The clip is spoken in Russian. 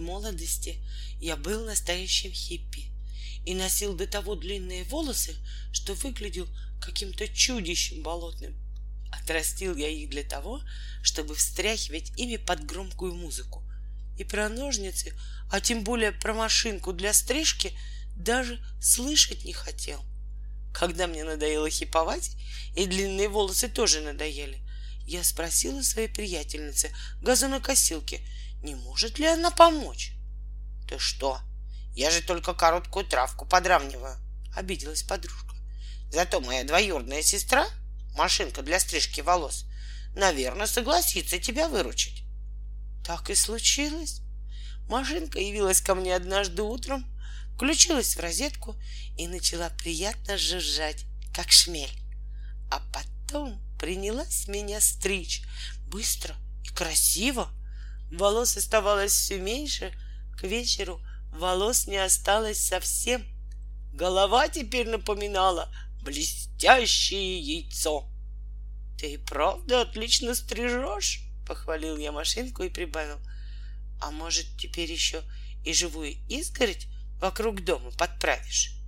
в молодости я был настоящим хиппи и носил до того длинные волосы, что выглядел каким-то чудищем болотным. Отрастил я их для того, чтобы встряхивать ими под громкую музыку. И про ножницы, а тем более про машинку для стрижки даже слышать не хотел. Когда мне надоело хиповать, и длинные волосы тоже надоели, я спросила своей приятельницы, газонокосилки, не может ли она помочь. Ты что? Я же только короткую травку подравниваю, обиделась подружка. Зато моя двоюродная сестра, машинка для стрижки волос, наверное, согласится тебя выручить. Так и случилось. Машинка явилась ко мне однажды утром, включилась в розетку и начала приятно жужжать, как шмель. А потом принялась меня стричь быстро и красиво. Волос оставалось все меньше, к вечеру волос не осталось совсем. Голова теперь напоминала блестящее яйцо. Ты и правда отлично стрижешь, похвалил я машинку и прибавил. А может, теперь еще и живую изгородь вокруг дома подправишь?